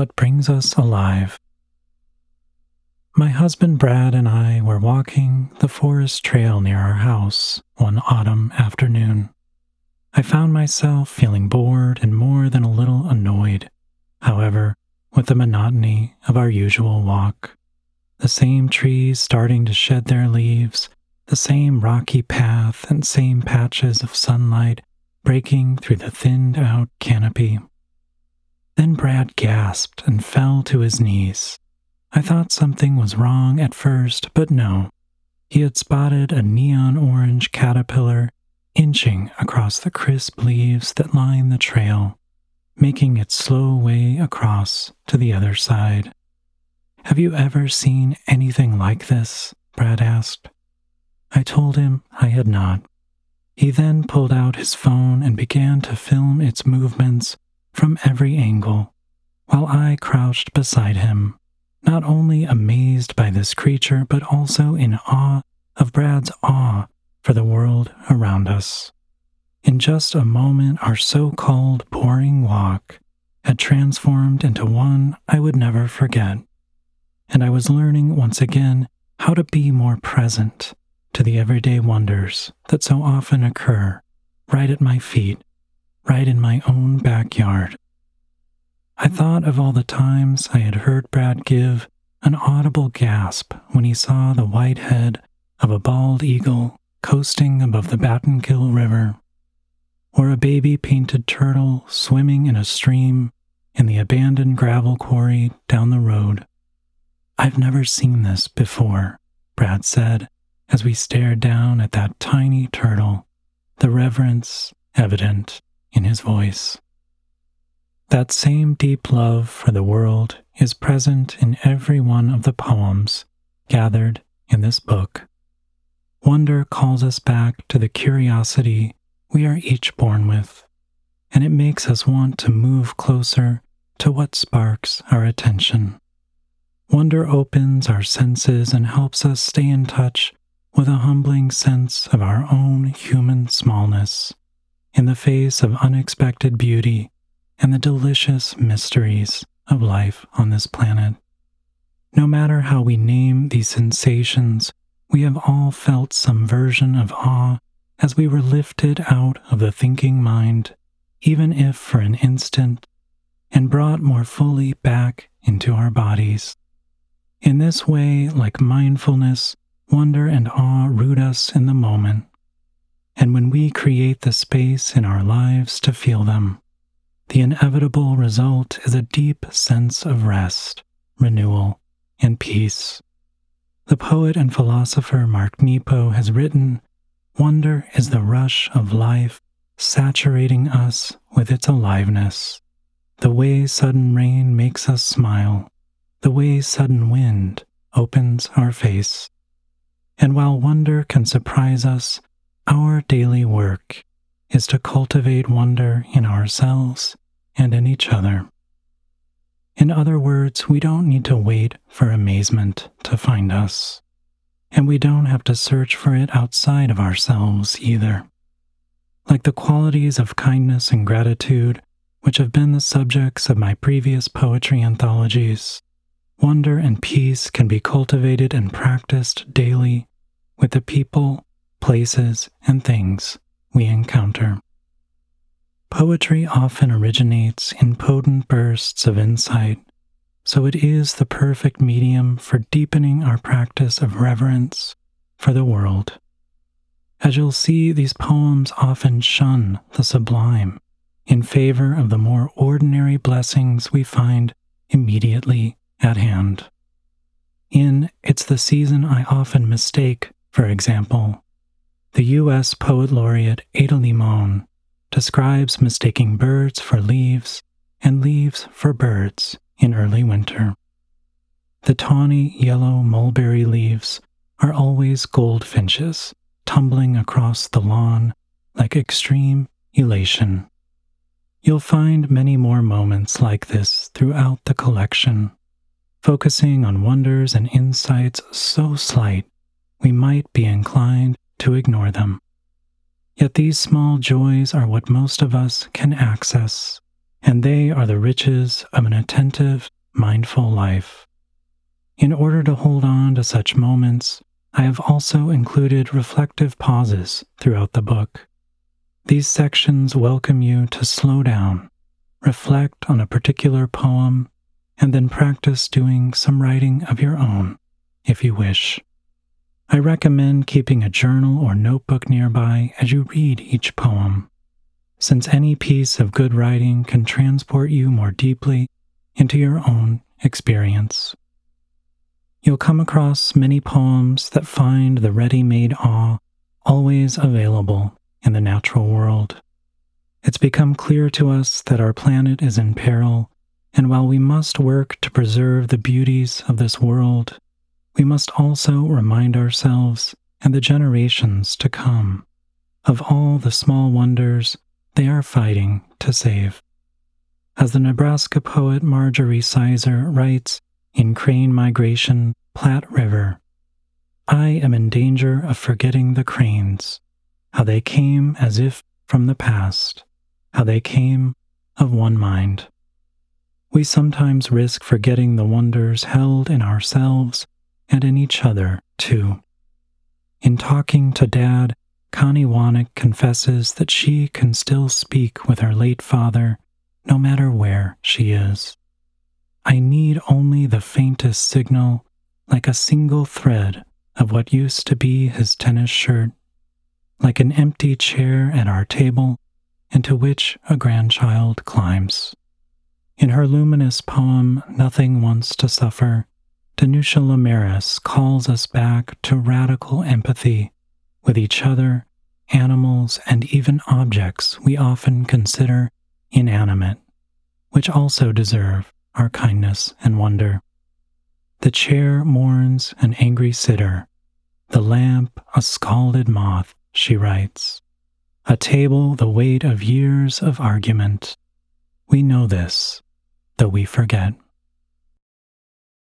what brings us alive. My husband Brad and I were walking the forest trail near our house one autumn afternoon. I found myself feeling bored and more than a little annoyed, however, with the monotony of our usual walk. The same trees starting to shed their leaves, the same rocky path, and same patches of sunlight breaking through the thinned out canopy. Then Brad gasped and fell to his knees. I thought something was wrong at first, but no. He had spotted a neon orange caterpillar inching across the crisp leaves that line the trail, making its slow way across to the other side. Have you ever seen anything like this? Brad asked. I told him I had not. He then pulled out his phone and began to film its movements from every angle, while I crouched beside him, not only amazed by this creature, but also in awe of Brad's awe for the world around us. In just a moment, our so called boring walk had transformed into one I would never forget, and I was learning once again how to be more present to the everyday wonders that so often occur right at my feet, right in my own backyard. I thought of all the times I had heard Brad give an audible gasp when he saw the white head of a bald eagle coasting above the Battenkill River, or a baby painted turtle swimming in a stream in the abandoned gravel quarry down the road. I've never seen this before, Brad said as we stared down at that tiny turtle, the reverence evident in his voice. That same deep love for the world is present in every one of the poems gathered in this book. Wonder calls us back to the curiosity we are each born with, and it makes us want to move closer to what sparks our attention. Wonder opens our senses and helps us stay in touch with a humbling sense of our own human smallness in the face of unexpected beauty and the delicious mysteries of life on this planet. No matter how we name these sensations, we have all felt some version of awe as we were lifted out of the thinking mind, even if for an instant, and brought more fully back into our bodies. In this way, like mindfulness, wonder and awe root us in the moment. And when we create the space in our lives to feel them, the inevitable result is a deep sense of rest, renewal, and peace. The poet and philosopher Mark Nepo has written Wonder is the rush of life saturating us with its aliveness. The way sudden rain makes us smile, the way sudden wind opens our face. And while wonder can surprise us, our daily work is to cultivate wonder in ourselves and in each other. In other words, we don't need to wait for amazement to find us, and we don't have to search for it outside of ourselves either. Like the qualities of kindness and gratitude, which have been the subjects of my previous poetry anthologies, wonder and peace can be cultivated and practiced daily with the people, places, and things we encounter. Poetry often originates in potent bursts of insight, so it is the perfect medium for deepening our practice of reverence for the world. As you'll see, these poems often shun the sublime in favor of the more ordinary blessings we find immediately at hand. In It's the Season I Often Mistake for example, the U.S. Poet Laureate Ada Limon describes mistaking birds for leaves and leaves for birds in early winter. The tawny yellow mulberry leaves are always goldfinches tumbling across the lawn like extreme elation. You'll find many more moments like this throughout the collection, focusing on wonders and insights so slight we might be inclined to ignore them. Yet these small joys are what most of us can access, and they are the riches of an attentive, mindful life. In order to hold on to such moments, I have also included reflective pauses throughout the book. These sections welcome you to slow down, reflect on a particular poem, and then practice doing some writing of your own, if you wish. I recommend keeping a journal or notebook nearby as you read each poem, since any piece of good writing can transport you more deeply into your own experience. You'll come across many poems that find the ready made awe always available in the natural world. It's become clear to us that our planet is in peril, and while we must work to preserve the beauties of this world, we must also remind ourselves and the generations to come of all the small wonders they are fighting to save. As the Nebraska poet Marjorie Saiser writes in Crane Migration, Platte River, I am in danger of forgetting the cranes, how they came as if from the past, how they came of one mind. We sometimes risk forgetting the wonders held in ourselves and in each other, too. In talking to Dad, Connie Wanek confesses that she can still speak with her late father no matter where she is. I need only the faintest signal, like a single thread of what used to be his tennis shirt, like an empty chair at our table into which a grandchild climbs. In her luminous poem, Nothing Wants to Suffer, Danusha Laméris calls us back to radical empathy with each other, animals, and even objects we often consider inanimate, which also deserve our kindness and wonder. The chair mourns an angry sitter, the lamp a scalded moth, she writes, a table the weight of years of argument. We know this, though we forget.